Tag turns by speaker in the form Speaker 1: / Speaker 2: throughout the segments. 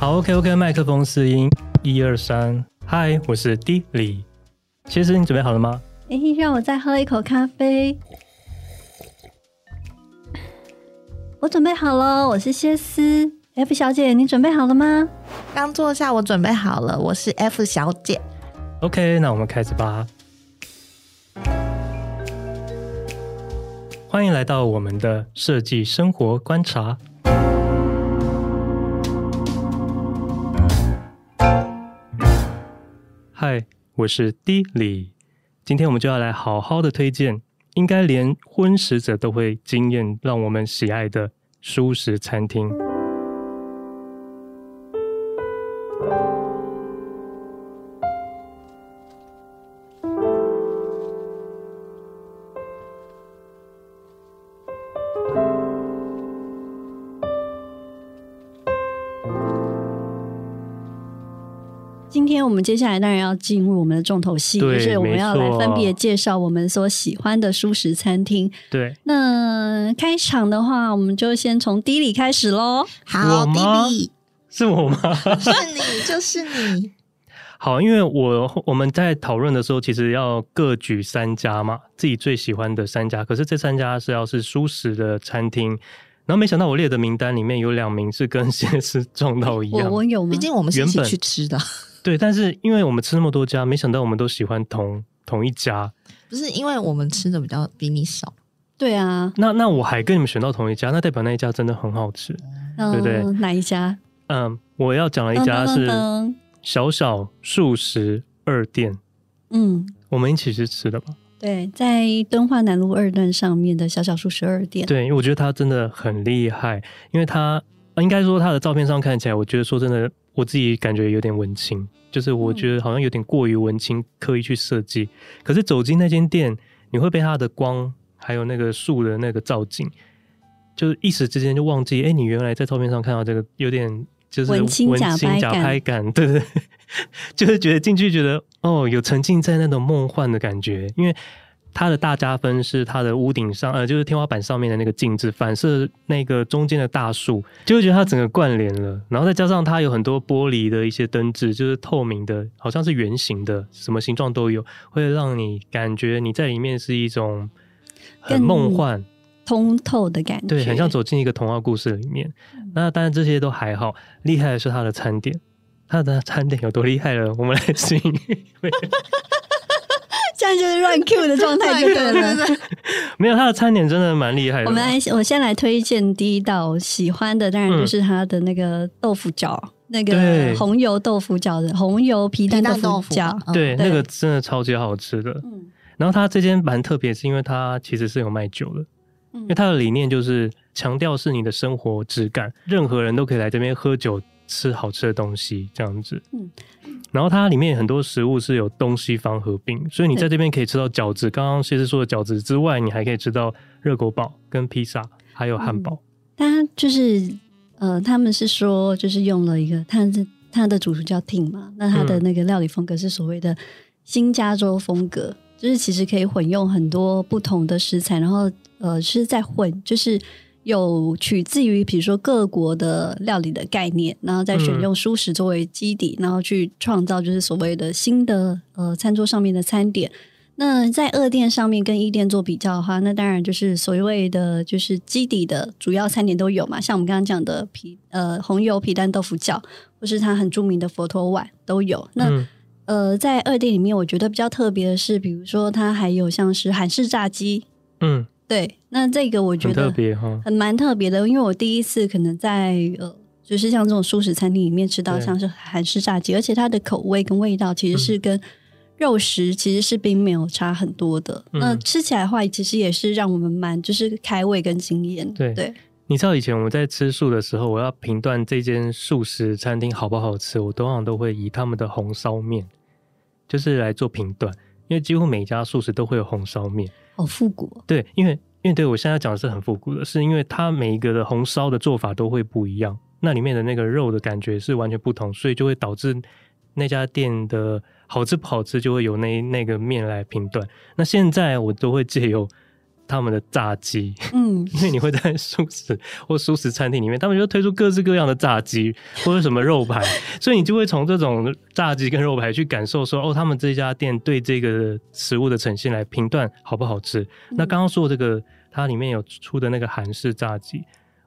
Speaker 1: 好，OK，OK，麦克风试音，一二三，嗨，我是 D 李，谢师，你准备好了吗？
Speaker 2: 哎，让我再喝一口咖啡。我准备好了，我是谢斯。F 小姐，你准备好了吗？
Speaker 3: 刚坐下，我准备好了，我是 F 小姐。
Speaker 1: OK，那我们开始吧。欢迎来到我们的设计生活观察。嗨，我是 D 李。今天我们就要来好好的推荐，应该连荤食者都会惊艳、让我们喜爱的舒食餐
Speaker 2: 厅。们接下来当然要进入我们的重头戏，就是我们要来分别介绍我们所喜欢的舒食餐厅。
Speaker 1: 对，
Speaker 2: 那开场的话，我们就先从迪里开始喽。
Speaker 3: 好迪里，
Speaker 1: 是我吗？
Speaker 3: 是你，就是你。
Speaker 1: 好，因为我我们在讨论的时候，其实要各举三家嘛，自己最喜欢的三家。可是这三家是要是舒食的餐厅，然后没想到我列的名单里面有两名是跟谢师撞到一样。
Speaker 2: 我我有吗？
Speaker 3: 毕竟我们是一起去吃的。
Speaker 1: 对，但是因为我们吃那么多家，没想到我们都喜欢同同一家。
Speaker 3: 不是因为我们吃的比较比你少。
Speaker 2: 对啊。
Speaker 1: 那那我还跟你们选到同一家，那代表那一家真的很好吃，嗯、对不对？
Speaker 2: 哪一家？
Speaker 1: 嗯，我要讲的一家是小小素食二店。嗯，我们一起去吃的吧？
Speaker 2: 对，在敦化南路二段上面的小小素食二店。
Speaker 1: 对，因为我觉得它真的很厉害，因为它应该说它的照片上看起来，我觉得说真的。我自己感觉有点文青，就是我觉得好像有点过于文青，刻意去设计。可是走进那间店，你会被它的光，还有那个树的那个照景，就是一时之间就忘记，哎，你原来在照片上看到这个有点就是文青假拍感，对 对，就是觉得进去觉得哦，有沉浸在那种梦幻的感觉，因为。它的大加分是它的屋顶上，呃，就是天花板上面的那个镜子反射那个中间的大树，就会觉得它整个关联了。然后再加上它有很多玻璃的一些灯质，就是透明的，好像是圆形的，什么形状都有，会让你感觉你在里面是一种很梦幻、
Speaker 2: 通透的感觉，
Speaker 1: 对，很像走进一个童话故事里面。那当然这些都还好，厉害的是它的餐点，它的餐点有多厉害了？我们来听。
Speaker 2: 现在就是乱 Q 的状态，就对了。
Speaker 1: 没有，他的餐点真的蛮厉害的。
Speaker 2: 我们来，我先来推荐第一道喜欢的，当然就是他的那个豆腐饺，嗯、那个红油豆腐饺的红油皮蛋豆腐饺。
Speaker 1: 对，那个真的超级好吃的。嗯，然后他这间蛮特别，是因为他其实是有卖酒的，嗯、因为他的理念就是强调是你的生活质感，任何人都可以来这边喝酒。吃好吃的东西这样子，嗯，然后它里面很多食物是有东西方合并，所以你在这边可以吃到饺子。刚刚谢师说的饺子之外，你还可以吃到热狗堡、跟披萨，还有汉堡。
Speaker 2: 它、嗯、就是呃，他们是说就是用了一个，它的它的主厨叫 Tim 嘛，那它的那个料理风格是所谓的新加州风格，嗯、就是其实可以混用很多不同的食材，然后呃是在混，就是。有取自于比如说各国的料理的概念，然后再选用蔬食作为基底，嗯、然后去创造就是所谓的新的呃餐桌上面的餐点。那在二店上面跟一店做比较的话，那当然就是所谓的就是基底的主要餐点都有嘛，像我们刚刚讲的皮呃红油皮蛋豆腐饺，或是它很著名的佛陀碗都有。那、嗯、呃在二店里面，我觉得比较特别的是，比如说它还有像是韩式炸鸡，嗯。对，那这个我觉得很特别哈，很蛮特别的，因为我第一次可能在呃，就是像这种素食餐厅里面吃到像是韩式炸鸡，而且它的口味跟味道其实是跟肉食其实是并没有差很多的。嗯、那吃起来的话，其实也是让我们蛮就是开胃跟惊艳。对，对
Speaker 1: 你知道以前我们在吃素的时候，我要评断这间素食餐厅好不好吃，我通常都会以他们的红烧面就是来做评断。因为几乎每家素食都会有红烧面，
Speaker 2: 好复古哦。
Speaker 1: 对，因为因为对我现在讲的是很复古的，是因为它每一个的红烧的做法都会不一样，那里面的那个肉的感觉是完全不同，所以就会导致那家店的好吃不好吃就会由那那个面来评断。那现在我都会借由他们的炸鸡，嗯，因为你会在素食或素食餐厅里面，他们就推出各式各样的炸鸡或者什么肉排，所以你就会从这种炸鸡跟肉排去感受说，哦，他们这家店对这个食物的呈现来评断好不好吃。嗯、那刚刚说的这个，它里面有出的那个韩式炸鸡，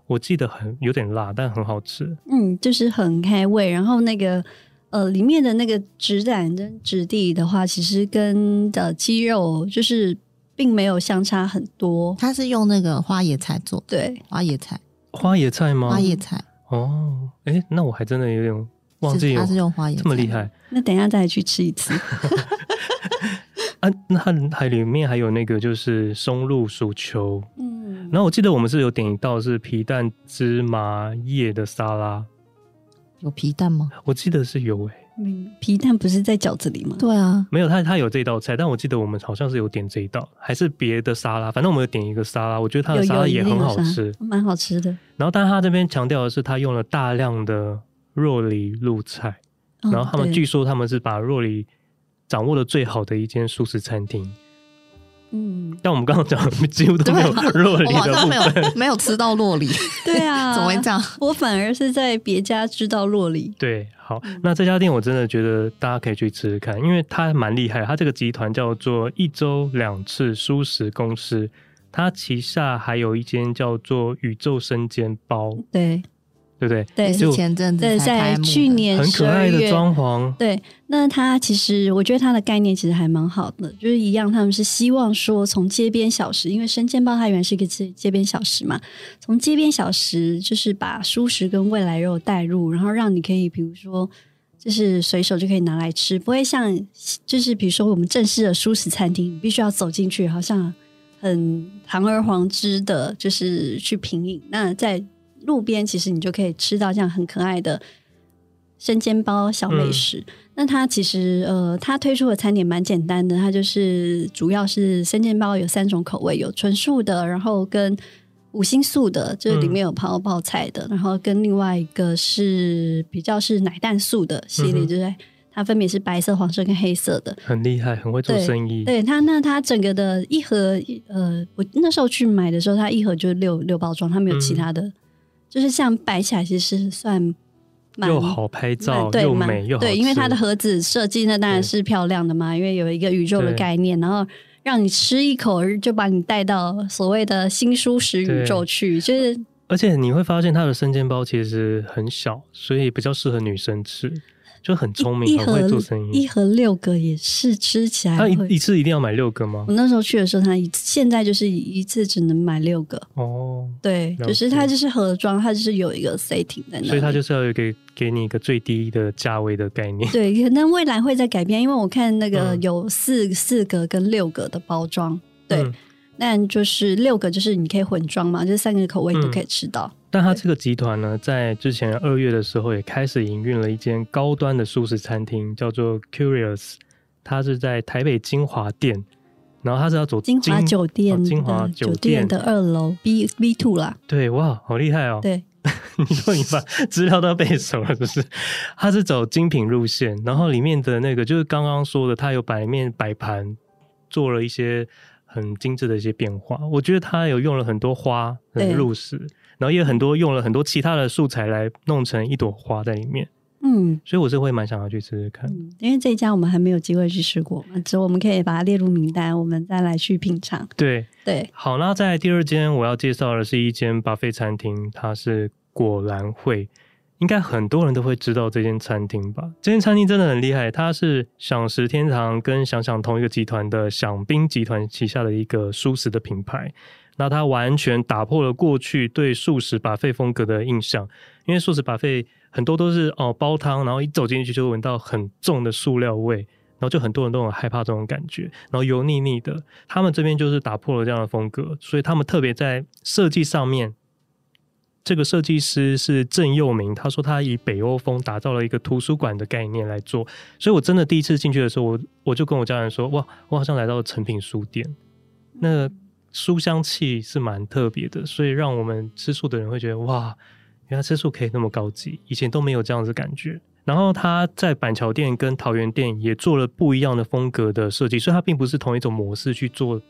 Speaker 1: 我记得很有点辣，但很好吃。
Speaker 2: 嗯，就是很开胃，然后那个呃里面的那个质感跟质地的话，其实跟的鸡肉就是。并没有相差很多，
Speaker 3: 它是用那个花椰菜做，
Speaker 2: 对，
Speaker 3: 花椰菜，
Speaker 1: 花椰菜吗？
Speaker 3: 花椰菜，
Speaker 1: 哦，哎，那我还真的有点忘记，
Speaker 3: 它是用花椰菜，
Speaker 1: 这么厉害，
Speaker 2: 那等一下再去吃一次。
Speaker 1: 啊，那它还里面还有那个就是松露薯球，嗯，然后我记得我们是有点一道是皮蛋芝麻叶的沙拉，
Speaker 3: 有皮蛋吗？
Speaker 1: 我记得是有诶、欸。
Speaker 2: 皮蛋不是在饺子里吗？
Speaker 3: 对啊，
Speaker 1: 没有，他他有这道菜，但我记得我们好像是有点这一道，还是别的沙拉，反正我们有点一个沙拉，我觉得他的沙拉也很好吃，
Speaker 2: 蛮好吃的。
Speaker 1: 然后，但是他这边强调的是，他用了大量的若梨露菜，哦、然后他们据说他们是把若梨掌握的最好的一间素食餐厅。嗯，但我们刚刚讲几乎都没有酪梨 的部分，
Speaker 3: 没有没有吃到洛梨。
Speaker 2: 对啊，
Speaker 3: 怎么会这样？
Speaker 2: 我反而是在别家知道洛梨。
Speaker 1: 对，好，那这家店我真的觉得大家可以去吃吃看，因为它蛮厉害。它这个集团叫做一周两次舒食公司，它旗下还有一间叫做宇宙生煎包。
Speaker 2: 对。
Speaker 1: 对不对？
Speaker 2: 对，
Speaker 3: 是前阵子
Speaker 2: 在去年
Speaker 1: 很可爱的装潢。
Speaker 2: 对，那它其实我觉得它的概念其实还蛮好的，就是一样，他们是希望说从街边小食，因为生煎包它原来是一个街街边小食嘛，从街边小食就是把蔬食跟未来肉带入，然后让你可以比如说就是随手就可以拿来吃，不会像就是比如说我们正式的蔬食餐厅，你必须要走进去，好像很堂而皇之的，就是去品饮。那在路边其实你就可以吃到这样很可爱的生煎包小美食。嗯、那它其实呃，它推出的餐点蛮简单的，它就是主要是生煎包有三种口味，有纯素的，然后跟五星素的，就是里面有泡泡菜的，嗯、然后跟另外一个是比较是奶蛋素的系列，嗯、就是它分别是白色、黄色跟黑色的。
Speaker 1: 很厉害，很会做生意。
Speaker 2: 对，对它，那它整个的一盒呃，我那时候去买的时候，它一盒就是六六包装，它没有其他的。嗯就是像摆起来，其实是算
Speaker 1: 又好拍照，又美又。
Speaker 2: 对，因为它的盒子设计那当然是漂亮的嘛，因为有一个宇宙的概念，然后让你吃一口就把你带到所谓的新舒适宇宙去。就是，
Speaker 1: 而且你会发现它的生煎包其实很小，所以比较适合女生吃。就很聪明，很会做生意。
Speaker 2: 一盒六个也是吃起来。
Speaker 1: 他一一次一定要买六个吗？
Speaker 2: 我那时候去的时候，他一现在就是一次只能买六个。哦，对，就是它就是盒装，它就是有一个 setting 在那。
Speaker 1: 所以它就是要给给你一个最低的价位的概念。
Speaker 2: 对，可能未来会再改变，因为我看那个有四四个跟六个的包装。对。嗯那就是六个，就是你可以混装嘛，就是三个口味都可以吃到。
Speaker 1: 嗯、但他这个集团呢，在之前二月的时候也开始营运了一间高端的素食餐厅，叫做 Curious。它是在台北金华店，然后它是要走
Speaker 2: 金华酒店，
Speaker 1: 金华酒店
Speaker 2: 的二楼 B B two 啦。
Speaker 1: 对，哇，好厉害哦！
Speaker 2: 对，
Speaker 1: 你说你把资料都要背熟了，不是它是走精品路线，然后里面的那个就是刚刚说的，它有摆面摆盘做了一些。很精致的一些变化，我觉得他有用了很多花很入时，对然后也很多用了很多其他的素材来弄成一朵花在里面。嗯，所以我是会蛮想要去试试看，嗯，
Speaker 2: 因为这一家我们还没有机会去试过，之后我们可以把它列入名单，我们再来去品尝。
Speaker 1: 对
Speaker 2: 对，对
Speaker 1: 好，那在第二间我要介绍的是一间 buffet 餐厅，它是果然会。应该很多人都会知道这间餐厅吧？这间餐厅真的很厉害，它是享食天堂跟想想同一个集团的享宾集团旗下的一个蔬食的品牌。那它完全打破了过去对素食 buffet 风格的印象，因为素食 buffet 很多都是哦煲汤，然后一走进去就闻到很重的塑料味，然后就很多人都很害怕这种感觉，然后油腻腻的。他们这边就是打破了这样的风格，所以他们特别在设计上面。这个设计师是郑佑明，他说他以北欧风打造了一个图书馆的概念来做，所以我真的第一次进去的时候，我我就跟我家人说，哇，我好像来到了成品书店，那书香气是蛮特别的，所以让我们吃素的人会觉得，哇，原来吃素可以那么高级，以前都没有这样子感觉。然后他在板桥店跟桃园店也做了不一样的风格的设计，所以它并不是同一种模式去做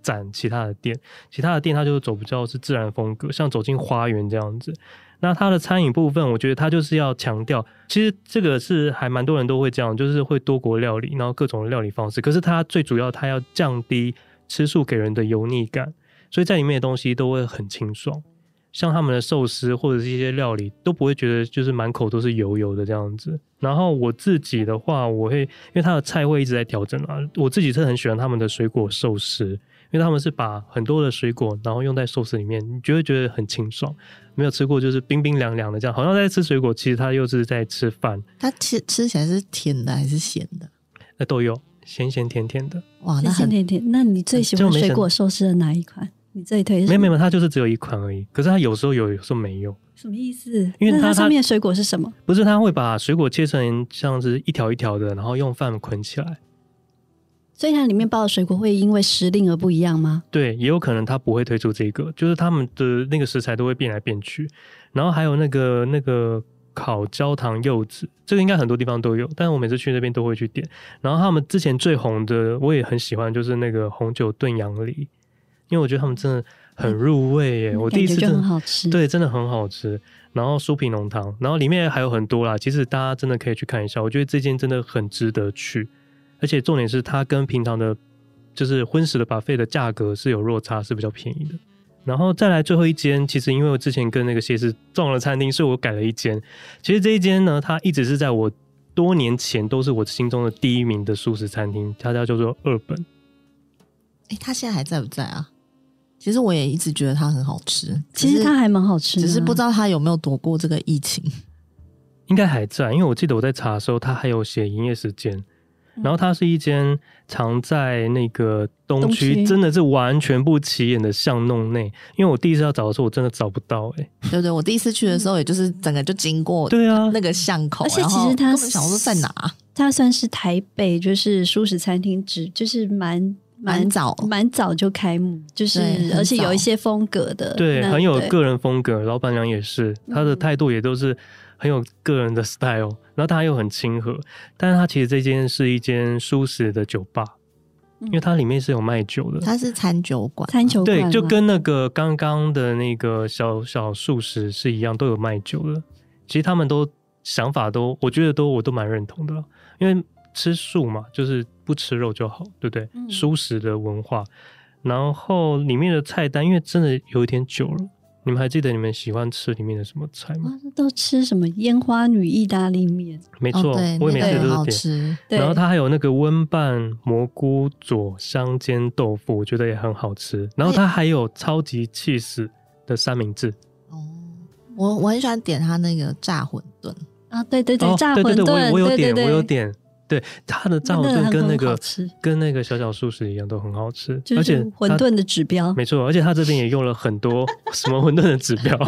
Speaker 1: 展。其他的店，其他的店它就是走比较是自然风格，像走进花园这样子。那它的餐饮部分，我觉得它就是要强调，其实这个是还蛮多人都会这样，就是会多国料理，然后各种料理方式。可是它最主要，它要降低吃素给人的油腻感，所以在里面的东西都会很清爽。像他们的寿司或者是一些料理都不会觉得就是满口都是油油的这样子。然后我自己的话，我会因为它的菜会一直在调整啊，我自己是很喜欢他们的水果寿司，因为他们是把很多的水果然后用在寿司里面，你就会觉得很清爽。没有吃过就是冰冰凉凉的这样，好像在吃水果，其实他又是在吃饭。
Speaker 3: 它吃吃起来是甜的还是咸的？
Speaker 1: 那都有，咸咸甜甜的。
Speaker 3: 哇，那
Speaker 2: 咸甜甜。那你最喜欢水果寿司的哪一款？你最推是？
Speaker 1: 没有没有，它就是只有一款而已。可是它有时候有，有时候没有。
Speaker 2: 什么意思？因为它上面水果是什么？
Speaker 1: 不是，它会把水果切成像是一条一条的，然后用饭捆起来。
Speaker 2: 所以它里面包的水果会因为时令而不一样吗？
Speaker 1: 对，也有可能它不会推出这个，就是他们的那个食材都会变来变去。然后还有那个那个烤焦糖柚子，这个应该很多地方都有，但是我每次去那边都会去点。然后他们之前最红的，我也很喜欢，就是那个红酒炖羊梨。因为我觉得他们真的很入味耶，嗯、我第一次真的
Speaker 2: 很好吃，
Speaker 1: 对，真的很好吃。然后酥皮浓汤，然后里面还有很多啦。其实大家真的可以去看一下，我觉得这间真的很值得去。而且重点是它跟平常的，就是荤食的 buffet 的价格是有落差，是比较便宜的。然后再来最后一间，其实因为我之前跟那个谢师撞了餐厅，所以我改了一间。其实这一间呢，它一直是在我多年前都是我心中的第一名的素食餐厅，它叫做二本。
Speaker 3: 哎，它现在还在不在啊？其实我也一直觉得它很好吃，
Speaker 2: 其实它还蛮好吃，
Speaker 3: 只是不知道它有没有躲过这个疫情。
Speaker 1: 应该还在，因为我记得我在查的时候，它还有写营业时间。然后它是一间藏在那个东区，真的是完全不起眼的巷弄内。因为我第一次要找的时候，我真的找不到哎、欸。
Speaker 3: 对对，我第一次去的时候，也就是整个就经过对啊那个巷口，
Speaker 2: 而且其实它
Speaker 3: 想说在哪？
Speaker 2: 它算是台北就是素食餐厅，只就是蛮。蛮早，蛮早就开幕，就是而且有一些风格的，
Speaker 1: 对，很有个人风格。老板娘也是，她的态度也都是很有个人的 style，嗯。然后它又很亲和，但是它其实这间是一间舒适的酒吧，因为它里面是有卖酒的，
Speaker 3: 它是餐酒馆，
Speaker 2: 餐酒馆
Speaker 1: 对，就跟那个刚刚的那个小小素食是一样，都有卖酒的。其实他们都想法都，我觉得都我都蛮认同的，因为。吃素嘛，就是不吃肉就好，对不对？嗯、素食的文化，然后里面的菜单，因为真的有一点久了，你们还记得你们喜欢吃里面的什么菜吗？
Speaker 2: 都吃什么烟花女意大利面？
Speaker 1: 没错，哦、我也每次都是点。然后它还有那个温拌蘑菇佐香煎豆腐，我觉得也很好吃。然后它还有超级起司的三明治。
Speaker 3: 哦，我我很喜欢点它那个炸馄饨
Speaker 2: 啊，对对对，
Speaker 1: 哦、
Speaker 2: 炸馄饨，
Speaker 1: 我我有
Speaker 2: 点，
Speaker 1: 我有点。对，他的炸馄饨跟那个跟那个小小素食一样，都很好吃，而且
Speaker 2: 馄饨的指标
Speaker 1: 没错，而且他这边也用了很多 什么馄饨的指标，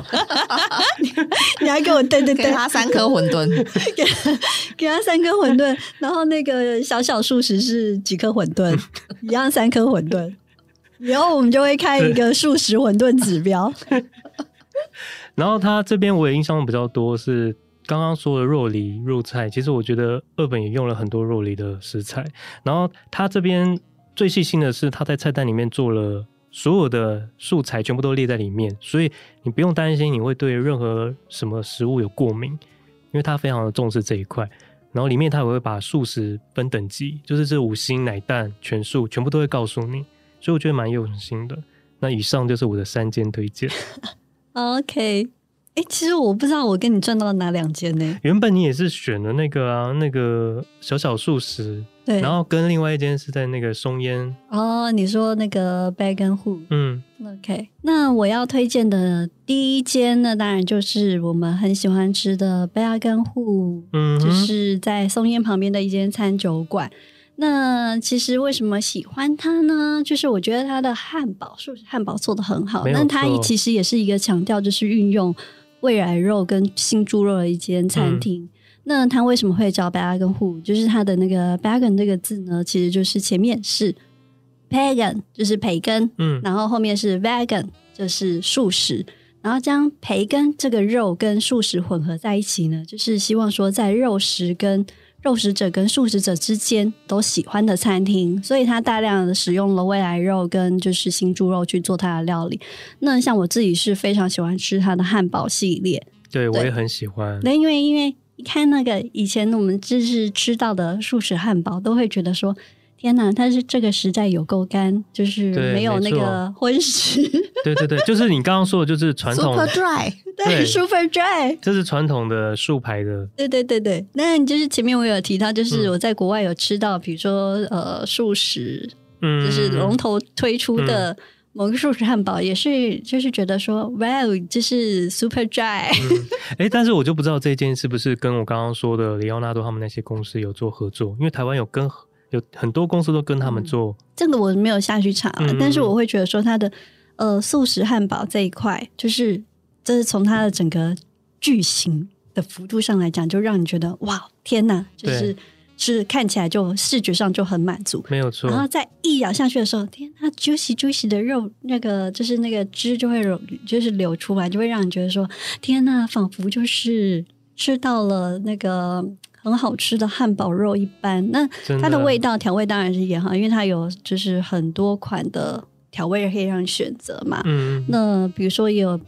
Speaker 2: 你，你还给我对对对，
Speaker 3: 给他三颗馄饨，
Speaker 2: 给给他三颗馄饨，然后那个小小素食是几颗馄饨，一样三颗馄饨，然后我们就会开一个素食馄饨指标，
Speaker 1: 然后他这边我也印象比较多是。刚刚说的肉梨入菜，其实我觉得二本也用了很多肉梨的食材。然后他这边最细心的是，他在菜单里面做了所有的素材，全部都列在里面，所以你不用担心你会对任何什么食物有过敏，因为他非常的重视这一块。然后里面他也会把素食分等级，就是这五星奶蛋全素全部都会告诉你，所以我觉得蛮用心的。那以上就是我的三间推荐。
Speaker 2: OK。哎、欸，其实我不知道我跟你赚到了哪两间呢？
Speaker 1: 原本你也是选了那个啊，那个小小素食，
Speaker 2: 对，
Speaker 1: 然后跟另外一间是在那个松烟。
Speaker 2: 哦，你说那个 Bag and Hu，
Speaker 1: 嗯
Speaker 2: ，OK。那我要推荐的第一间呢，当然就是我们很喜欢吃的 Bag and Hu，嗯，就是在松烟旁边的一间餐酒馆。那其实为什么喜欢它呢？就是我觉得它的汉堡，素食汉堡做的很好。那它其实也是一个强调，就是运用。未来肉跟新猪肉的一间餐厅，嗯，那他为什么会叫 Hu？就是他的那个 Bagan 这个字呢，其实就是前面是 Pagan，就是培根，嗯，然后后面是 Vegan，就是素食。然后将培根这个肉跟素食混合在一起呢，就是希望说在肉食跟肉食者跟素食者之间都喜欢的餐厅，所以他大量的使用了未来肉跟就是新猪肉去做他的料理。那像我自己是非常喜欢吃他的汉堡系列，
Speaker 1: 对，对我也很喜欢。
Speaker 2: 那因为因为一看那个以前我们就是吃到的素食汉堡，都会觉得说。天呐，但是这个实在有够干，就是没有那个荤食。
Speaker 1: 对对对，就是你刚刚说的，就是传统
Speaker 3: super dry，
Speaker 2: 对 super dry，
Speaker 1: 这是传统的竖排的。
Speaker 2: 对对对对，那你就是前面我有提到，就是我在国外有吃到，比如说呃素食，嗯，就是龙头推出的某个素食汉堡，也是就是觉得说，哇哦，这是 super dry。哎、
Speaker 1: 嗯，但是我就不知道这件是不是跟我刚刚说的里奥纳多他们那些公司有做合作，因为台湾有跟。有很多公司都跟他们做，嗯、
Speaker 2: 这个我没有下去查，嗯、但是我会觉得说它的呃素食汉堡这一块，就是这是从它的整个巨型的幅度上来讲，就让你觉得哇天哪，就是是看起来就视觉上就很满足，
Speaker 1: 没有错。
Speaker 2: 然后再一咬下去的时候，天，它 juicy juicy 的肉，那个就是那个汁就会流，就是流出来，就会让你觉得说天哪，仿佛就是吃到了那个。很好吃的汉堡肉一般，那它的味道调味当然是也好，因为它有就是很多款的调味可以让你选择嘛。嗯，那比如说有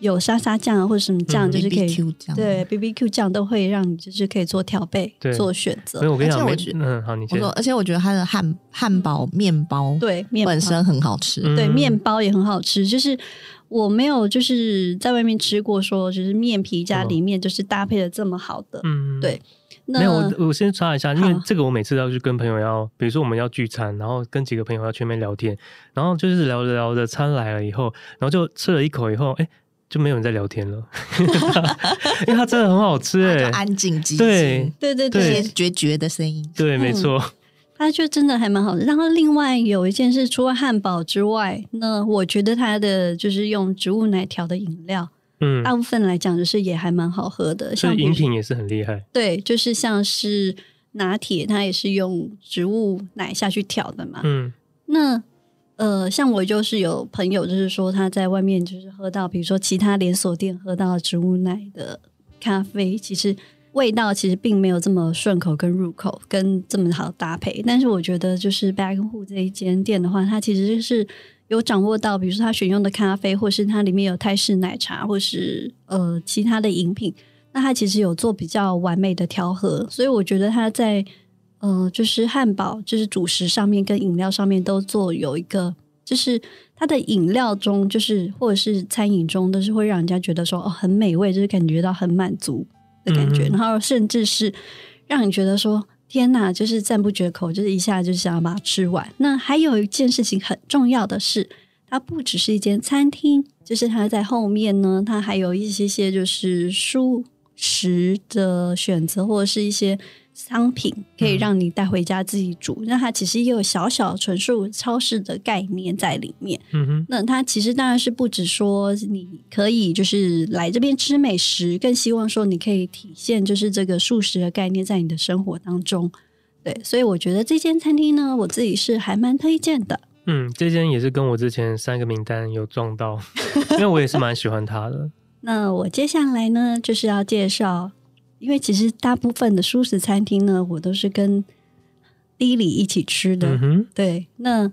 Speaker 2: 有沙沙酱啊，或者什么酱，就是可以、对 B B Q 酱都会让你就是可以做调配做选择。
Speaker 1: 所以我跟你讲，
Speaker 3: 我觉得
Speaker 1: 嗯好，你
Speaker 3: 我说，而且我觉得它的汉汉堡面包
Speaker 2: 对面包。
Speaker 3: 本身很好吃，
Speaker 2: 对面包也很好吃，就是。我没有就是在外面吃过，说就是面皮加里面就是搭配的这么好的，嗯，对。那
Speaker 1: 没有，我我先查一下，因为这个我每次要去跟朋友要，比如说我们要聚餐，然后跟几个朋友要去那边聊天，然后就是聊着聊着餐来了以后，然后就吃了一口以后，哎，就没有人在聊天了，因为它真的很好吃，哎，
Speaker 3: 安静寂静，
Speaker 2: 对对对对，
Speaker 3: 绝绝的声音，
Speaker 1: 对，没错。嗯。
Speaker 2: 它就真的还蛮好的。然后另外有一件事，除了汉堡之外，那我觉得它的就是用植物奶调的饮料，嗯，大部分来讲就是也还蛮好喝的。
Speaker 1: 所以饮品也是很厉害。
Speaker 2: 对，就是像是拿铁，它也是用植物奶下去调的嘛。嗯，那呃，像我就是有朋友，就是说他在外面就是喝到，比如说其他连锁店喝到植物奶的咖啡，其实。味道其实并没有这么顺口跟入口，跟这么好搭配。但是我觉得，就是 Bagenhut 这一间店的话，它其实是有掌握到，比如说它选用的咖啡，或是它里面有泰式奶茶，或是呃其他的饮品，那它其实有做比较完美的调和。所以我觉得它在呃就是汉堡，就是主食上面跟饮料上面都做有一个，就是它的饮料中，就是或者是餐饮中，都是会让人家觉得说哦很美味，就是感觉到很满足。的感觉，然后甚至是让你觉得说天呐，就是赞不绝口，就是一下就想要把它吃完。那还有一件事情很重要的是，它不只是一间餐厅，就是它在后面呢，它还有一些些就是蔬食的选择，或者是一些。商品可以让你带回家自己煮，那、嗯、它其实也有小小纯素超市的概念在里面。嗯哼，那它其实当然是不止说你可以就是来这边吃美食，更希望说你可以体现就是这个素食的概念在你的生活当中。对，所以我觉得这间餐厅呢，我自己是还蛮推荐的。
Speaker 1: 嗯，这间也是跟我之前三个名单有撞到，因为我也是蛮喜欢它的。
Speaker 2: 那我接下来呢，就是要介绍。因为其实大部分的素食餐厅呢，我都是跟 Lily 一起吃的。嗯、对，那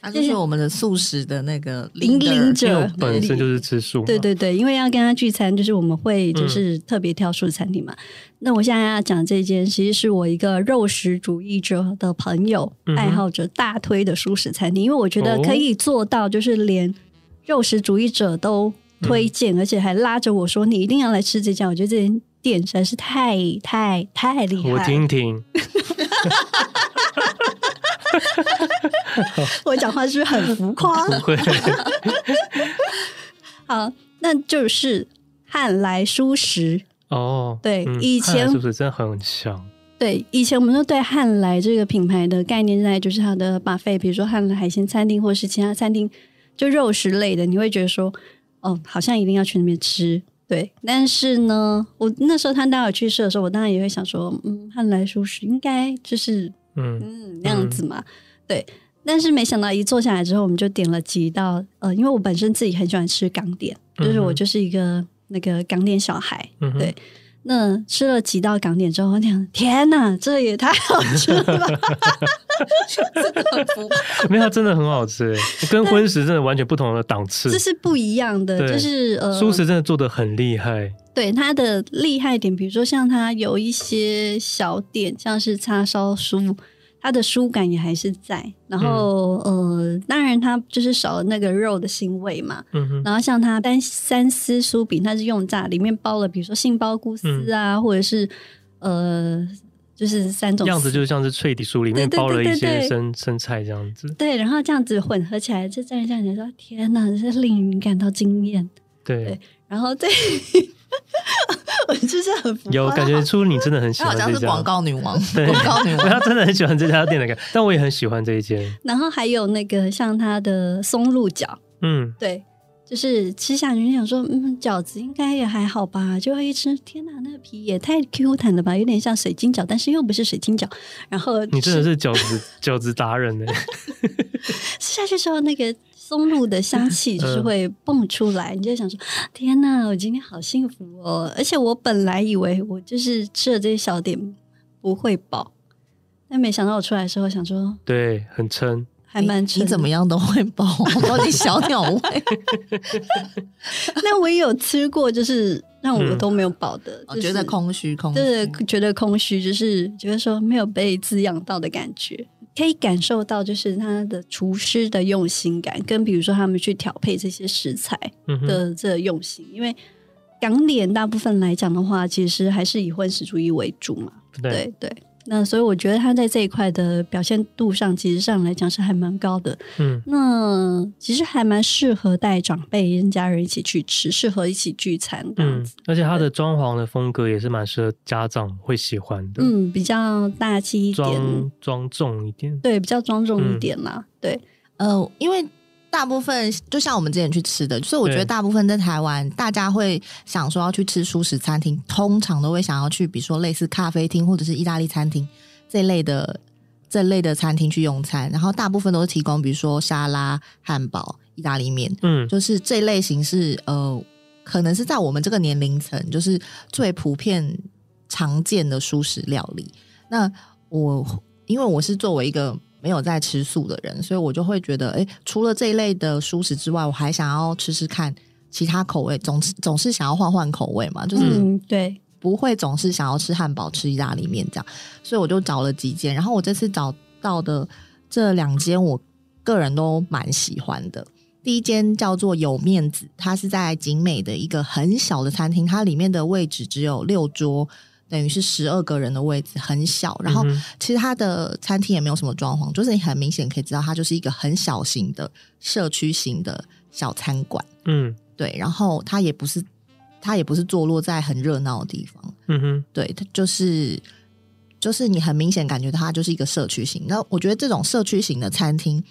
Speaker 3: 他就是我们的素食的那个
Speaker 2: 引领者，
Speaker 1: 本身就是吃素。
Speaker 2: 对对对，因为要跟他聚餐，就是我们会就是特别挑素食餐厅嘛。嗯、那我现在要讲这间，其实是我一个肉食主义者的朋友、嗯、爱好者大推的素食餐厅，因为我觉得可以做到，就是连肉食主义者都推荐，嗯、而且还拉着我说你一定要来吃这家。我觉得这间。店实在是太太太厉害！
Speaker 1: 我听听，
Speaker 2: 我讲话是不是很浮夸？
Speaker 1: 不会。
Speaker 2: 好，那就是汉来蔬食
Speaker 1: 哦。
Speaker 2: 对，嗯、以前
Speaker 1: 是不是真的很像？
Speaker 2: 对，以前我们都对汉来这个品牌的概念在就是它的 buffet，比如说汉来海鲜餐厅或是其他餐厅，就肉食类的，你会觉得说，哦，好像一定要去那边吃。对，但是呢，我那时候他带我去世的时候，我当然也会想说，嗯，汉来舒适应该就是嗯。嗯那样子嘛。嗯、对，但是没想到一坐下来之后，我们就点了几道，呃，因为我本身自己很喜欢吃港点，就是我就是一个那个港点小孩，嗯、对。那吃了几道港点之后，我想，天哪，这也太好吃了！
Speaker 1: 没有，它真的很好吃，跟荤食真的完全不同的档次，
Speaker 2: 这是不一样的。就是呃，
Speaker 1: 素食真的做的很厉害。
Speaker 2: 对它的厉害点，比如说像它有一些小点，像是叉烧酥。它的酥感也还是在，然后、嗯、呃，当然它就是少了那个肉的腥味嘛。嗯哼。然后像它单三丝酥饼，它是用炸，里面包了比如说杏鲍菇丝啊，嗯、或者是呃，就是三种样
Speaker 1: 子，就像是脆底酥里面包了一些生生菜这样子。
Speaker 2: 对，然后这样子混合起来，就这样这样说，天哪，这是令人感到惊艳。
Speaker 1: 对，对，
Speaker 2: 然后对。我就是很
Speaker 1: 有感觉出你真的很喜欢这家，好像是
Speaker 3: 广告女王，
Speaker 1: 对，广告女王，她真的很喜欢这家店的感觉，但我也很喜欢这一间。
Speaker 2: 然后还有那个像它的松露饺，嗯，对，就是吃下去想说，嗯，饺子应该也还好吧，就会一吃，天哪，那个皮也太 Q 弹了吧，有点像水晶饺，但是又不是水晶饺。然后
Speaker 1: 你真的是饺子饺子达人呢，
Speaker 2: 吃下去之后那个。松露的香气 就是会蹦出来，嗯、你就想说：天哪，我今天好幸福哦！而且我本来以为我就是吃了这些小点不会饱，但没想到我出来的时候想说，
Speaker 1: 对，很撑，
Speaker 2: 还蛮撑。
Speaker 3: 你怎么样都会饱，我有点小鸟胃。
Speaker 2: 那我也有吃过，就是让我都没有饱的，
Speaker 3: 嗯就是、觉得空虚，空虚，
Speaker 2: 对，觉得空虚，就是觉得说没有被滋养到的感觉。可以感受到，就是他的厨师的用心感，跟比如说他们去调配这些食材的这用心。嗯、因为港点大部分来讲的话，其实还是以荤食主义为主嘛。对对。对那所以我觉得他在这一块的表现度上，其实上来讲是还蛮高的。嗯，那其实还蛮适合带长辈跟家人一起去吃，适合一起聚餐这样子。
Speaker 1: 嗯，而且它的装潢的风格也是蛮适合家长会喜欢的。
Speaker 2: 嗯，比较大气一点，
Speaker 1: 庄重一点。
Speaker 2: 对，比较庄重一点嘛。嗯、对，
Speaker 3: 呃，因为。大部分就像我们之前去吃的，所以我觉得大部分在台湾，大家会想说要去吃蔬食餐厅，通常都会想要去，比如说类似咖啡厅或者是意大利餐厅这类的这类的餐厅去用餐。然后大部分都是提供，比如说沙拉、汉堡、意大利面，嗯，就是这类型是呃，可能是在我们这个年龄层，就是最普遍常见的蔬食料理。那我因为我是作为一个。没有在吃素的人，所以我就会觉得，哎，除了这一类的蔬食之外，我还想要吃吃看其他口味，总是总是想要换换口味嘛，就是、
Speaker 2: 嗯、对，
Speaker 3: 不会总是想要吃汉堡、吃意大利面这样，所以我就找了几间，然后我这次找到的这两间，我个人都蛮喜欢的。第一间叫做有面子，它是在景美的一个很小的餐厅，它里面的位置只有六桌。等于是十二个人的位置，很小。然后其实它的餐厅也没有什么装潢，就是你很明显可以知道，它就是一个很小型的社区型的小餐馆。嗯，对。然后它也不是，它也不是坐落在很热闹的地方。嗯哼，对，它就是就是你很明显感觉它就是一个社区型。那我觉得这种社区型的餐厅。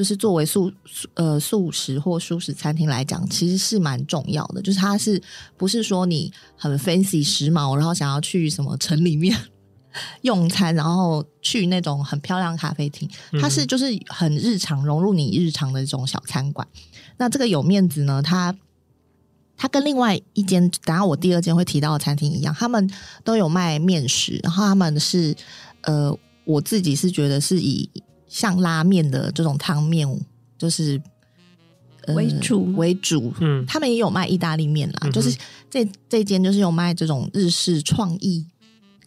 Speaker 3: 就是作为素素呃素食或素食餐厅来讲，其实是蛮重要的。就是它是不是说你很 fancy 时髦，然后想要去什么城里面 用餐，然后去那种很漂亮咖啡厅，它是就是很日常融入你日常的这种小餐馆。那这个有面子呢，它它跟另外一间等下我第二间会提到的餐厅一样，他们都有卖面食，然后他们是呃我自己是觉得是以。像拉面的这种汤面，就是、
Speaker 2: 呃、为主。
Speaker 3: 为主，嗯，他们也有卖意大利面啦，嗯、就是这这间就是有卖这种日式创意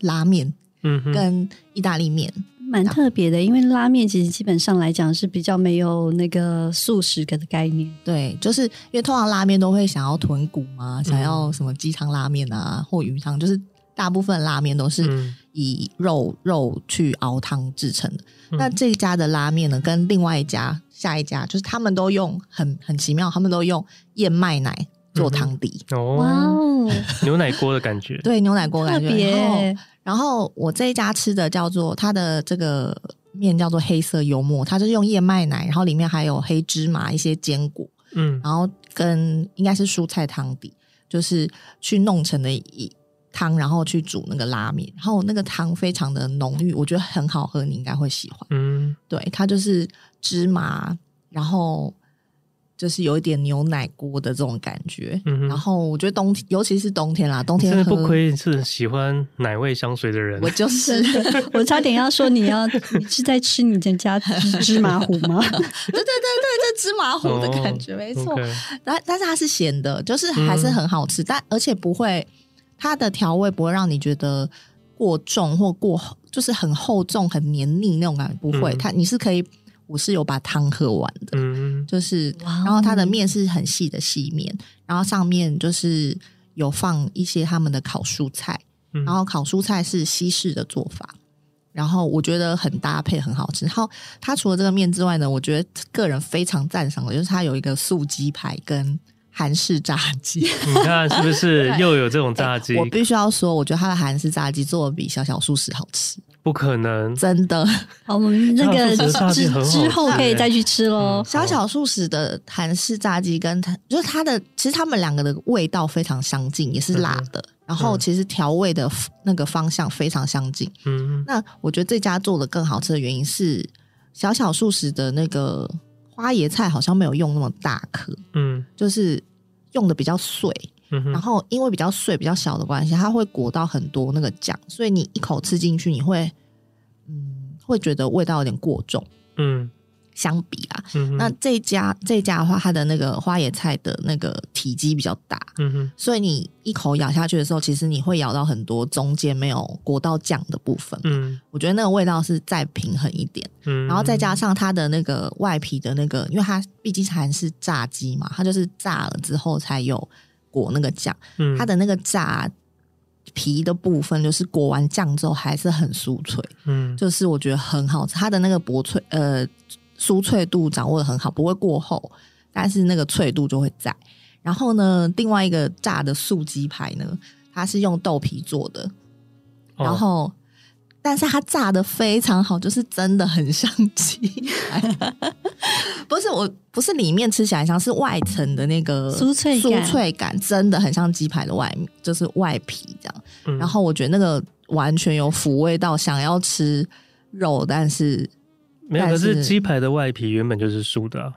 Speaker 3: 拉面，嗯，跟意大利面，
Speaker 2: 蛮特别的，因为拉面其实基本上来讲是比较没有那个素食的概念，
Speaker 3: 对，就是因为通常拉面都会想要豚骨嘛，嗯、想要什么鸡汤拉面啊或鱼汤，就是大部分拉面都是以肉、嗯、肉去熬汤制成的。那这一家的拉面呢，跟另外一家、下一家，就是他们都用很很奇妙，他们都用燕麦奶做汤底。
Speaker 1: 哦，哇哦，牛奶锅的感觉。
Speaker 3: 对，牛奶锅感觉。
Speaker 2: 特别。
Speaker 3: 然后，然后我这一家吃的叫做它的这个面叫做黑色幽默，它就是用燕麦奶，然后里面还有黑芝麻、一些坚果，嗯，然后跟应该是蔬菜汤底，就是去弄成的一。汤，然后去煮那个拉面，然后那个汤非常的浓郁，我觉得很好喝，你应该会喜欢。嗯，对，它就是芝麻，然后就是有一点牛奶锅的这种感觉。
Speaker 1: 嗯
Speaker 3: 然后我觉得冬天，尤其是冬天啦，冬天
Speaker 1: 真的不亏是喜欢奶味香水的人。
Speaker 3: 我就是，
Speaker 2: 我差点要说你要你是在吃你的家芝芝麻糊吗？
Speaker 3: 对对对对，这芝麻糊的感觉、
Speaker 1: 哦
Speaker 3: 没
Speaker 1: 错。
Speaker 3: 但但是它是咸的，就是还是很好吃，
Speaker 1: 嗯、
Speaker 3: 但而且不会，它的调味不会让你觉得过重或过就是很厚重、很黏腻那种感觉，不会。
Speaker 1: 嗯、
Speaker 3: 它你是可以，我是有把汤喝完的，
Speaker 1: 嗯，
Speaker 3: 就是，然后它的面是很细的细面，然后上面就是有放一些他们的烤蔬菜，
Speaker 1: 嗯
Speaker 3: 然后烤蔬菜是西式的做法。然后我觉得很搭配，很好吃。然后它除了这个面之外呢，我觉得个人非常赞赏的就是它有一个素鸡排跟韩式炸鸡。
Speaker 1: 你看是不是 又有这种炸鸡？
Speaker 3: 欸、我必须要说，我觉得它的韩式炸鸡做的比小小素食好吃。
Speaker 1: 不可能，
Speaker 3: 真的。
Speaker 2: 好，我们那个之
Speaker 1: 之
Speaker 2: 之后可以再去吃喽。
Speaker 1: 嗯、
Speaker 3: 小小素食的韩式炸鸡跟它就是它的，其实他们两个的味道非常相近，也是辣的。嗯然后其实调味的那个方向非常相近。
Speaker 1: 嗯，
Speaker 3: 那我觉得这家做的更好吃的原因是，小小素食的那个花椰菜好像没有用那么大颗，
Speaker 1: 嗯，
Speaker 3: 就是用的比较碎。
Speaker 1: 嗯，
Speaker 3: 然后因为比较碎、比较小的关系，它会裹到很多那个酱，所以你一口吃进去，你会嗯会觉得味道有点过重。
Speaker 1: 嗯。
Speaker 3: 相比啊，
Speaker 1: 嗯、
Speaker 3: 那这家这家的话，它的那个花椰菜的那个体积比较大，
Speaker 1: 嗯哼，
Speaker 3: 所以你一口咬下去的时候，其实你会咬到很多中间没有裹到酱的部分。
Speaker 1: 嗯，
Speaker 3: 我觉得那个味道是再平衡一点。
Speaker 1: 嗯，
Speaker 3: 然后再加上它的那个外皮的那个，因为它毕竟还是炸鸡嘛，它就是炸了之后才有裹那个酱。
Speaker 1: 嗯，
Speaker 3: 它的那个炸皮的部分，就是裹完酱之后还是很酥脆。
Speaker 1: 嗯，
Speaker 3: 就是我觉得很好吃，它的那个薄脆呃。酥脆度掌握的很好，不会过厚，但是那个脆度就会在。然后呢，另外一个炸的素鸡排呢，它是用豆皮做的，
Speaker 1: 哦、
Speaker 3: 然后但是它炸的非常好，就是真的很像鸡排。不是我，不是里面吃起来像，是外层的那个
Speaker 2: 酥脆
Speaker 3: 酥脆感，真的很像鸡排的外面，就是外皮这样。
Speaker 1: 嗯、
Speaker 3: 然后我觉得那个完全有抚慰到想要吃肉，但是。
Speaker 1: 没有，可是鸡排的外皮原本就是酥的、啊。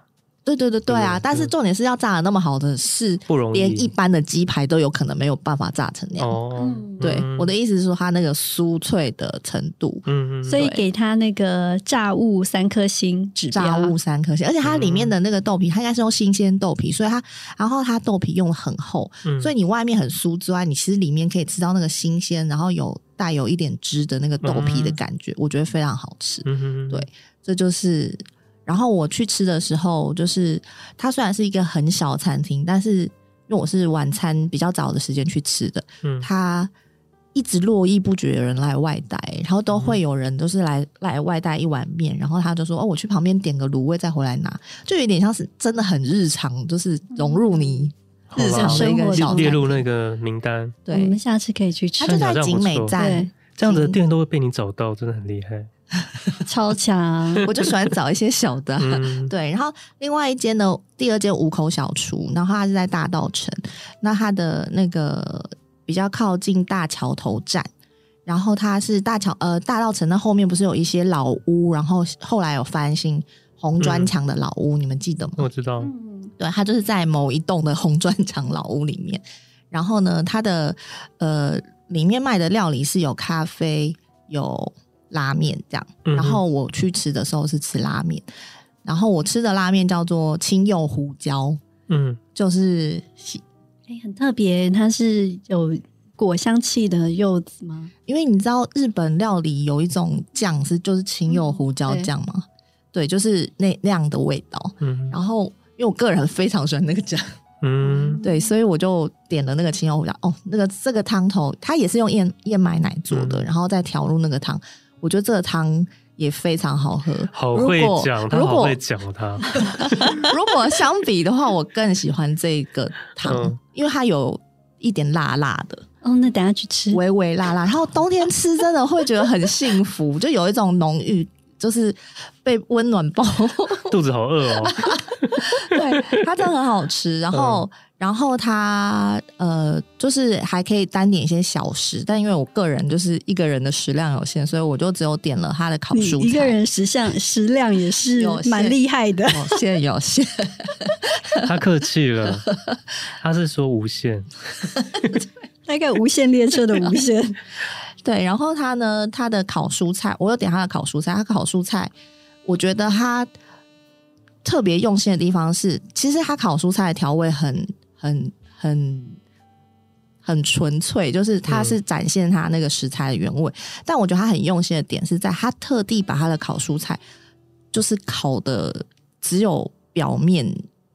Speaker 3: 对对对对啊！但是重点是要炸的那么好的是
Speaker 1: 不容易，
Speaker 3: 连一般的鸡排都有可能没有办法炸成那样。
Speaker 1: 哦，
Speaker 3: 对，
Speaker 1: 嗯、
Speaker 3: 我的意思是说，它那个酥脆的程度，
Speaker 1: 嗯嗯，
Speaker 2: 所以给它那个炸物三颗星指标，
Speaker 3: 炸物三颗星，而且它里面的那个豆皮，它应该是用新鲜豆皮，所以它，然后它豆皮用的很厚，
Speaker 1: 嗯、
Speaker 3: 所以你外面很酥之外，你其实里面可以吃到那个新鲜，然后有带有一点汁的那个豆皮的感觉，嗯、我觉得非常好吃。对。这就是，然后我去吃的时候，就是它虽然是一个很小的餐厅，但是因为我是晚餐比较早的时间去吃的，
Speaker 1: 嗯，
Speaker 3: 它一直络绎不绝有人来外带，然后都会有人都是来来外带一碗面，然后他就说哦，我去旁边点个卤味再回来拿，就有点像是真的很日常，就是融入你日常的一个小
Speaker 1: 列入那个名单。
Speaker 3: 对，
Speaker 2: 我们下次可以去吃。
Speaker 3: 它就在景美站，
Speaker 1: 这样子的店都会被你找到，真的很厉害。
Speaker 2: 超强，
Speaker 3: 我就喜欢找一些小的，
Speaker 1: 嗯、
Speaker 3: 对。然后另外一间呢，第二间五口小厨，然后它是在大道城，那它的那个比较靠近大桥头站，然后它是大桥呃大道城那后面不是有一些老屋，然后后来有翻新红砖墙的老屋，嗯、你们记得吗？
Speaker 1: 我知道，
Speaker 3: 对，它就是在某一栋的红砖墙老屋里面，然后呢，它的呃里面卖的料理是有咖啡有。拉面这样，然后我去吃的时候是吃拉面，嗯、然后我吃的拉面叫做青柚胡椒，
Speaker 1: 嗯，
Speaker 3: 就是
Speaker 2: 哎、欸，很特别，它是有果香气的柚子吗？
Speaker 3: 因为你知道日本料理有一种酱是就是青柚胡椒酱吗？嗯、对，对，就是那那样的味道。
Speaker 1: 嗯，
Speaker 3: 然后因为我个人非常喜欢那个酱，
Speaker 1: 嗯，
Speaker 3: 对，所以我就点了那个青柚胡椒。哦，那个这个汤头它也是用燕燕麦奶做的，嗯、然后再调入那个汤。我觉得这个汤也非常好喝，
Speaker 1: 好会讲，他好会讲他。
Speaker 3: 如果相比的话，我更喜欢这个汤，嗯、因为它有一点辣辣的。
Speaker 2: 哦，那等下去吃，
Speaker 3: 微微辣辣。然后冬天吃真的会觉得很幸福，就有一种浓郁就是被温暖包，
Speaker 1: 肚子好饿哦。
Speaker 3: 对，它真的很好吃。然后，嗯、然后它呃，就是还可以单点一些小食，但因为我个人就是一个人的食量有限，所以我就只有点了它的烤蔬菜。
Speaker 2: 一个人食量食量也是 蛮厉害的，
Speaker 3: 有限有限。
Speaker 1: 他客气了，他是说无限，
Speaker 2: 大概无限列车的无限。
Speaker 3: 对，然后他呢，他的烤蔬菜，我有点他的烤蔬菜。他烤蔬菜，我觉得他特别用心的地方是，其实他烤蔬菜的调味很、很、很、很纯粹，就是他是展现他那个食材的原味。嗯、但我觉得他很用心的点是在，他特地把他的烤蔬菜，就是烤的只有表面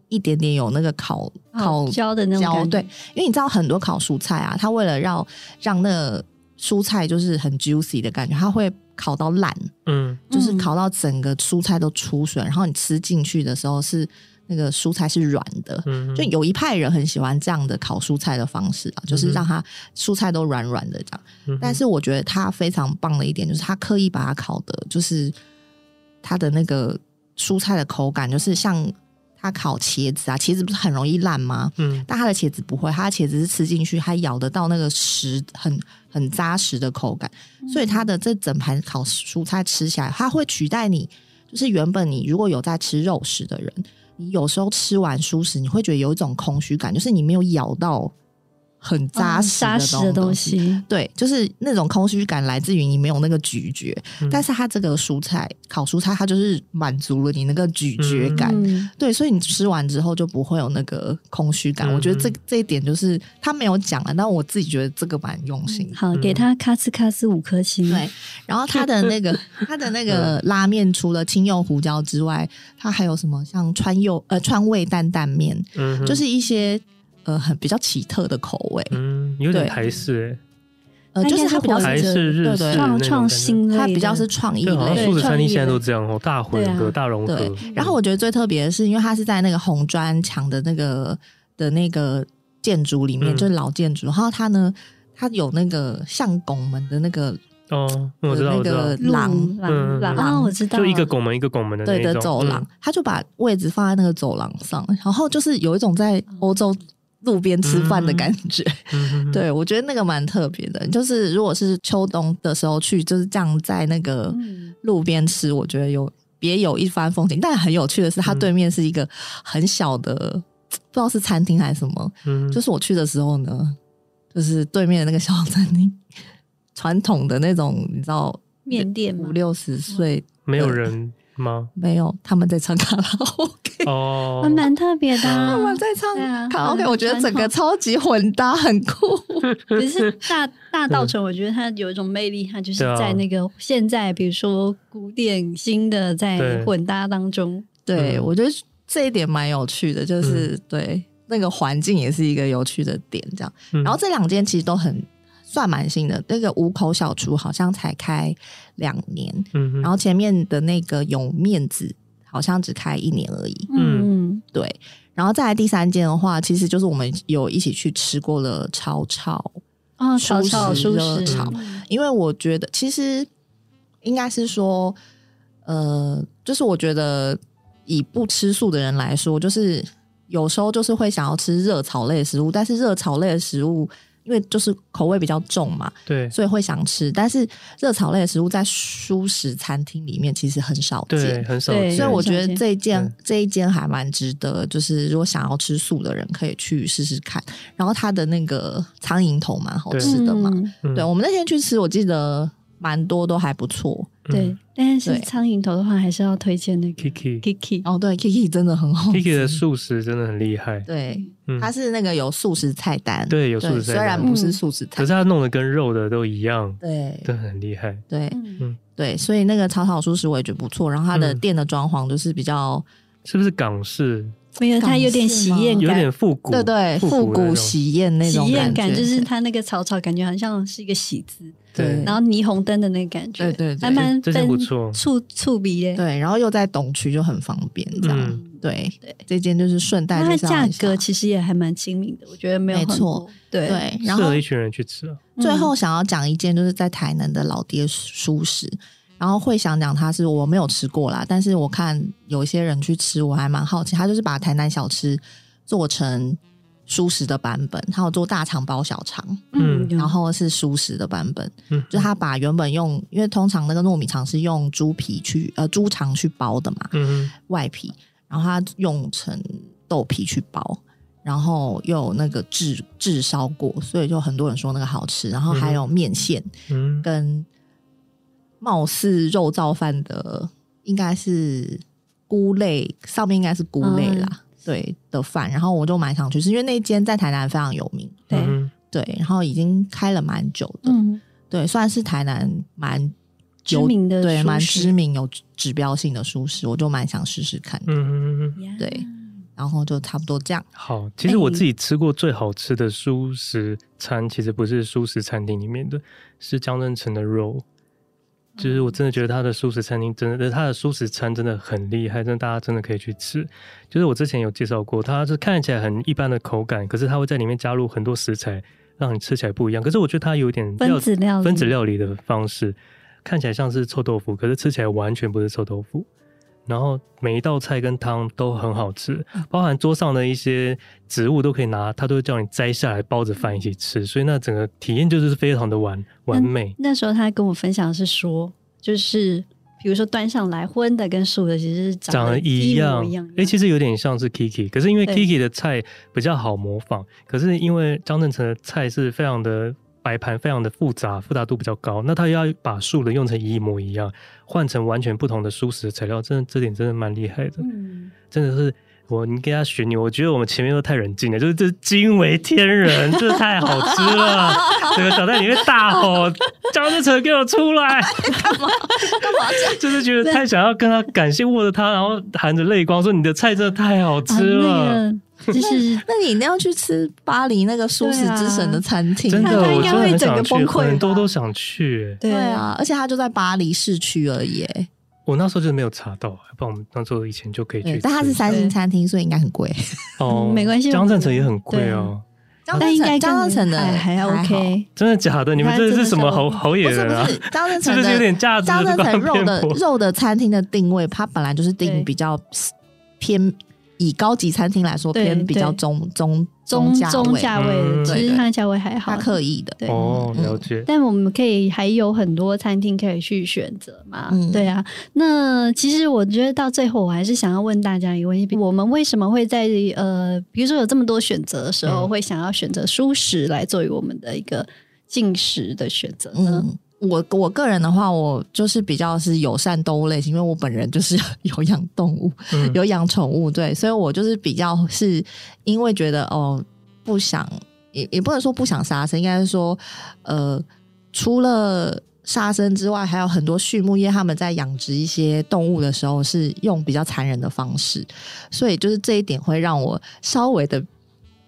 Speaker 3: 一点点有那个烤烤
Speaker 2: 焦的那种感觉。
Speaker 3: 对，因为你知道很多烤蔬菜啊，他为了让让那个蔬菜就是很 juicy 的感觉，它会烤到烂，嗯，就是烤到整个蔬菜都出水，然后你吃进去的时候是那个蔬菜是软的，嗯，就有一派人很喜欢这样的烤蔬菜的方式啊，就是让它蔬菜都软软的这样。嗯，但是我觉得它非常棒的一点就是它刻意把它烤的，就是它的那个蔬菜的口感，就是像。他烤茄子啊，茄子不是很容易烂吗？嗯，但他的茄子不会，他的茄子是吃进去还咬得到那个实很很扎实的口感，嗯、所以他的这整盘烤蔬菜吃起来，它会取代你，就是原本你如果有在吃肉食的人，你有时候吃完蔬食，你会觉得有一种空虚感，就是你没有咬到。很扎实的东西，对，就是那种空虚感来自于你没有那个咀嚼，但是它这个蔬菜烤蔬菜，它就是满足了你那个咀嚼感，对，所以你吃完之后就不会有那个空虚感。我觉得这这一点就是他没有讲了，但我自己觉得这个蛮用心。
Speaker 2: 好，给他咔哧咔哧五颗星。
Speaker 3: 对，然后他的那个 他的那个拉面，除了青柚胡椒之外，它还有什么像川柚呃川味担担面，就是一些。呃，很比较奇特的口味，
Speaker 1: 嗯，有点台式，
Speaker 3: 呃，就是它比较
Speaker 1: 台式日式
Speaker 2: 创创新，
Speaker 3: 它比较是创意类。好
Speaker 1: 像素食餐厅现在都这样哦，大混合、大融合。
Speaker 3: 然后我觉得最特别的是，因为它是在那个红砖墙的那个的那个建筑里面，就是老建筑。然后它呢，它有那个像拱门的那个
Speaker 1: 哦，我知道，
Speaker 3: 那个廊。
Speaker 2: 廊廊，我知道，
Speaker 1: 就一个拱门一个拱门的
Speaker 3: 对的走廊，他就把位置放在那个走廊上，然后就是有一种在欧洲。路边吃饭的感觉，嗯、对，我觉得那个蛮特别的。就是如果是秋冬的时候去，就是这样在那个路边吃，我觉得有别有一番风情。但很有趣的是，它对面是一个很小的，嗯、不知道是餐厅还是什么。嗯、就是我去的时候呢，就是对面的那个小餐厅，传统的那种，你知道，
Speaker 2: 面店
Speaker 3: 五六十岁
Speaker 1: 没有人。吗？
Speaker 3: 没有，他们在唱卡拉 OK
Speaker 1: 哦，
Speaker 2: 还蛮特别的。
Speaker 3: 他们在唱卡拉 OK，我觉得整个超级混搭，很酷。
Speaker 2: 可是大大稻城，我觉得它有一种魅力，它就是在那个现在，比如说古典新的在混搭当中。
Speaker 3: 对，我觉得这一点蛮有趣的，就是对那个环境也是一个有趣的点，这样。然后这两间其实都很。算蛮新的，那个五口小厨好像才开两年，嗯，然后前面的那个有面子好像只开一年而已，嗯，对，然后再来第三间的话，其实就是我们有一起去吃过了炒炒
Speaker 2: 啊，潮潮
Speaker 3: 蔬食。潮，因为我觉得其实应该是说，呃，就是我觉得以不吃素的人来说，就是有时候就是会想要吃热炒类的食物，但是热炒类的食物。因为就是口味比较重嘛，
Speaker 1: 对，
Speaker 3: 所以会想吃。但是热炒类的食物在素食餐厅里面其实很少见，
Speaker 1: 对，很少见。
Speaker 3: 所以我觉得这一间这一间还蛮值得，就是如果想要吃素的人可以去试试看。然后它的那个苍蝇头蛮好吃的嘛，对，对，我们那天去吃，我记得蛮多都还不错。
Speaker 2: 对，但是苍蝇头的话，还是要推荐那个
Speaker 1: Kiki
Speaker 2: Kiki
Speaker 3: 哦，对，Kiki 真的很好
Speaker 1: ，Kiki 的素食真的很厉害。
Speaker 3: 对，它是那个有素食菜单，
Speaker 1: 对，有素食菜单，
Speaker 3: 虽然不是素食菜，
Speaker 1: 可是它弄得跟肉的都一样，
Speaker 3: 对，
Speaker 1: 都很厉害。
Speaker 3: 对，嗯，对，所以那个草草素食我也觉得不错。然后它的店的装潢就是比较，
Speaker 1: 是不是港式？
Speaker 2: 没有，它有点喜宴感，
Speaker 1: 有点复古，
Speaker 3: 对对，复古喜宴那种
Speaker 2: 喜宴感，就是它那个草草，感觉好像是一个喜字。
Speaker 3: 对，
Speaker 2: 然后霓虹灯的那个感觉，
Speaker 3: 对对，
Speaker 2: 还蛮
Speaker 1: 真不错，
Speaker 2: 触触鼻耶。
Speaker 3: 对，然后又在东区就很方便，这样。对对，这间就是顺带。
Speaker 2: 它价格其实也还蛮亲民的，我觉得没有没错。对对，
Speaker 1: 适合一群人去吃。
Speaker 3: 最后想要讲一件，就是在台南的老爹熟食。然后会想讲它是我没有吃过啦，但是我看有一些人去吃，我还蛮好奇。他就是把台南小吃做成蔬食的版本，他有做大肠包小肠，嗯，然后是蔬食的版本，嗯，就他把原本用，因为通常那个糯米肠是用猪皮去呃猪肠去包的嘛，嗯，外皮，然后他用成豆皮去包，然后又有那个炙炙烧过，所以就很多人说那个好吃。然后还有面线，嗯，跟。貌似肉燥饭的，应该是菇类，上面应该是菇类啦，嗯、对的饭。然后我就蛮想去吃，因为那间在台南非常有名，对、嗯、对，然后已经开了蛮久的，嗯、对，算是台南蛮
Speaker 2: 知名的，
Speaker 3: 对，蛮知名有指标性的蔬食，我就蛮想试试看的，嗯嗯对，然后就差不多这样。
Speaker 1: 好，其实我自己吃过最好吃的蔬食餐，其实不是蔬食餐厅里面的，是江振诚的肉。就是我真的觉得他的素食餐厅真的，他的素食餐真的很厉害，真的大家真的可以去吃。就是我之前有介绍过，它是看起来很一般的口感，可是它会在里面加入很多食材，让你吃起来不一样。可是我觉得它有点
Speaker 2: 分子料理，
Speaker 1: 分子料理的方式，看起来像是臭豆腐，可是吃起来完全不是臭豆腐。然后每一道菜跟汤都很好吃，包含桌上的一些植物都可以拿，他都会叫你摘下来包着饭一起吃，所以那整个体验就是非常的完完美。
Speaker 2: 那，那时候他跟我分享的是说，就是比如说端上来荤的跟素的其实是长得一样一样，
Speaker 1: 哎、欸，其实有点像是 Kiki，可是因为 Kiki 的菜比较好模仿，可是因为张振成的菜是非常的。摆盘非常的复杂，复杂度比较高。那他要把素的用成一模一样，换成完全不同的蔬食的材料，真的这点真的蛮厉害的。嗯，真的是我你跟他学你，我觉得我们前面都太冷静了，就是这惊为天人，这太好吃了。这个小在里面大吼：“江志成给我出来！”干嘛？干嘛？就是觉得太想要跟他感谢，握着他，然后含着泪光说：“你的菜真的太好吃了。啊”那个
Speaker 2: 就是，
Speaker 3: 那你一定要去吃巴黎那个蔬食之神的餐厅，
Speaker 1: 真的，
Speaker 2: 我真的很想去，
Speaker 1: 很多都想去。
Speaker 3: 对啊，而且他就在巴黎市区而已。
Speaker 1: 我那时候就是没有查到，不然我们那时候以前就可以去。
Speaker 3: 但它是三星餐厅，所以应该很贵。
Speaker 1: 哦，
Speaker 2: 没关系，
Speaker 1: 江镇城也很贵哦。
Speaker 2: 但应该江振诚的还 OK。
Speaker 1: 真的假的？你们这是什么好好野人啊？
Speaker 3: 江振诚
Speaker 1: 是不是有点价值？
Speaker 3: 江振诚肉的肉的餐厅的定位，它本来就是定比较偏。以高级餐厅来说，偏比较中中
Speaker 2: 中中价位的，其实它的价位还好。
Speaker 3: 他刻意的，
Speaker 2: 对
Speaker 1: 哦，了解。
Speaker 2: 但我们可以还有很多餐厅可以去选择嘛？对啊。那其实我觉得到最后，我还是想要问大家一个问题：我们为什么会在呃，比如说有这么多选择的时候，会想要选择舒适来作为我们的一个进食的选择呢？
Speaker 3: 我我个人的话，我就是比较是友善动物类型，因为我本人就是 有养动物，嗯、有养宠物，对，所以我就是比较是因为觉得哦，不想也也不能说不想杀生，应该是说呃，除了杀生之外，还有很多畜牧业他们在养殖一些动物的时候是用比较残忍的方式，所以就是这一点会让我稍微的。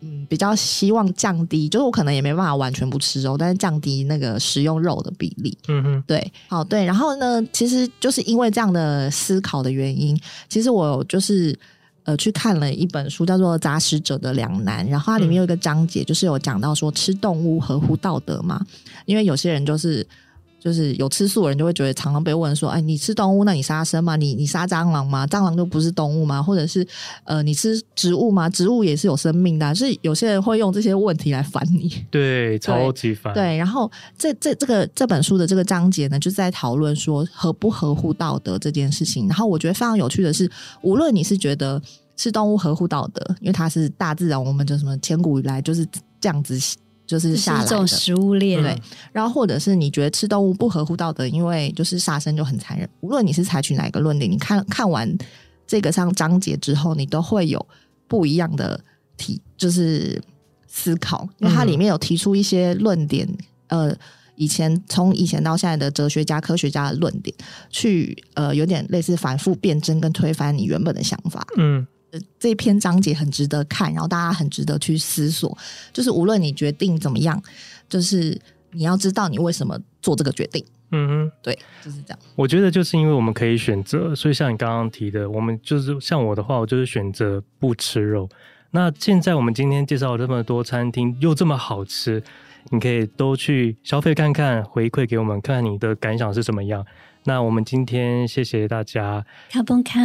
Speaker 3: 嗯，比较希望降低，就是我可能也没办法完全不吃肉，但是降低那个食用肉的比例。嗯哼，对，好对。然后呢，其实就是因为这样的思考的原因，其实我就是呃去看了一本书，叫做《杂食者的两难》，然后它里面有一个章节，就是有讲到说吃动物合乎道德嘛？因为有些人就是。就是有吃素的人就会觉得常常被问说，哎，你吃动物，那你杀生吗？你你杀蟑螂吗？蟑螂就不是动物吗？或者是呃，你吃植物吗？植物也是有生命的啊。就是有些人会用这些问题来烦你，
Speaker 1: 对，超级烦。
Speaker 3: 对，然后这这这个这本书的这个章节呢，就是在讨论说合不合乎道德这件事情。然后我觉得非常有趣的是，无论你是觉得吃动物合乎道德，因为它是大自然，我们就什么千古以来就是这样子。就是下来的这种
Speaker 2: 食物链，
Speaker 3: 对。然后或者是你觉得吃动物不合乎道德，因为就是杀生就很残忍。无论你是采取哪一个论点，你看看完这个上章节之后，你都会有不一样的提，就是思考。因为它里面有提出一些论点，嗯、呃，以前从以前到现在的哲学家、科学家的论点，去呃有点类似反复辩证跟推翻你原本的想法。嗯。这篇章节很值得看，然后大家很值得去思索。就是无论你决定怎么样，就是你要知道你为什么做这个决定。嗯哼，对，就是这样。
Speaker 1: 我觉得就是因为我们可以选择，所以像你刚刚提的，我们就是像我的话，我就是选择不吃肉。那现在我们今天介绍了这么多餐厅，又这么好吃，你可以都去消费看看，回馈给我们，看看你的感想是怎么样。那我们今天谢谢大家。
Speaker 4: 卡崩卡，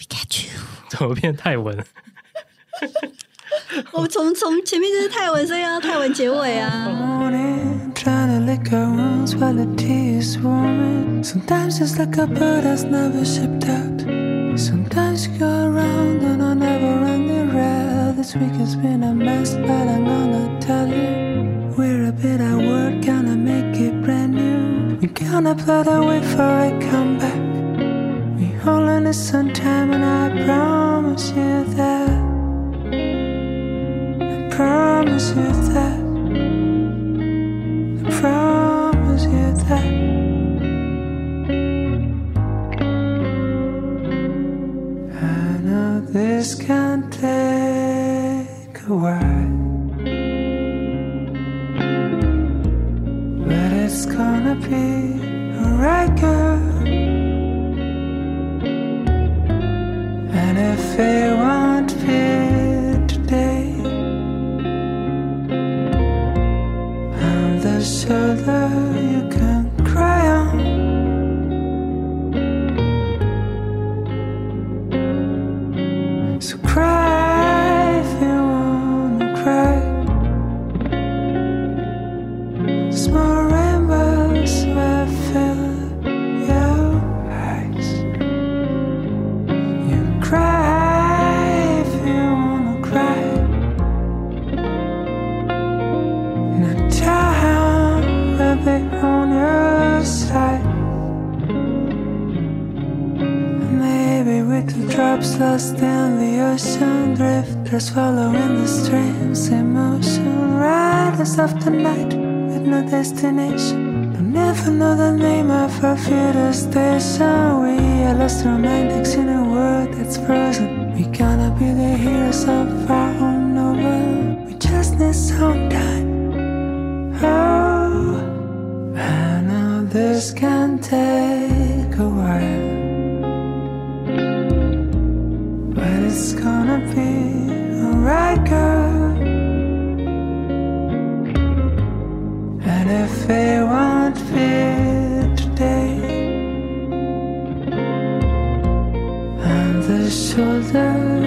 Speaker 4: Pikachu，
Speaker 1: 怎么变泰文？
Speaker 4: 我从从前面就是泰文，所以要泰文结尾啊。Trying to lick her wounds while the tea is warming. Sometimes it's like a bird that's never shipped out. Sometimes you go around and I never run the red. This week has been a mess, but I'm gonna tell you. We're a bit at work, gonna make it brand new. We're gonna put away before I come back all in the sun time, and I promise you that. I promise you that. I promise you that. I know this can take a while. But it's gonna be alright, girl. this can take a while. But it's gonna be alright, girl. And if it won't fit today, I'm the shoulder.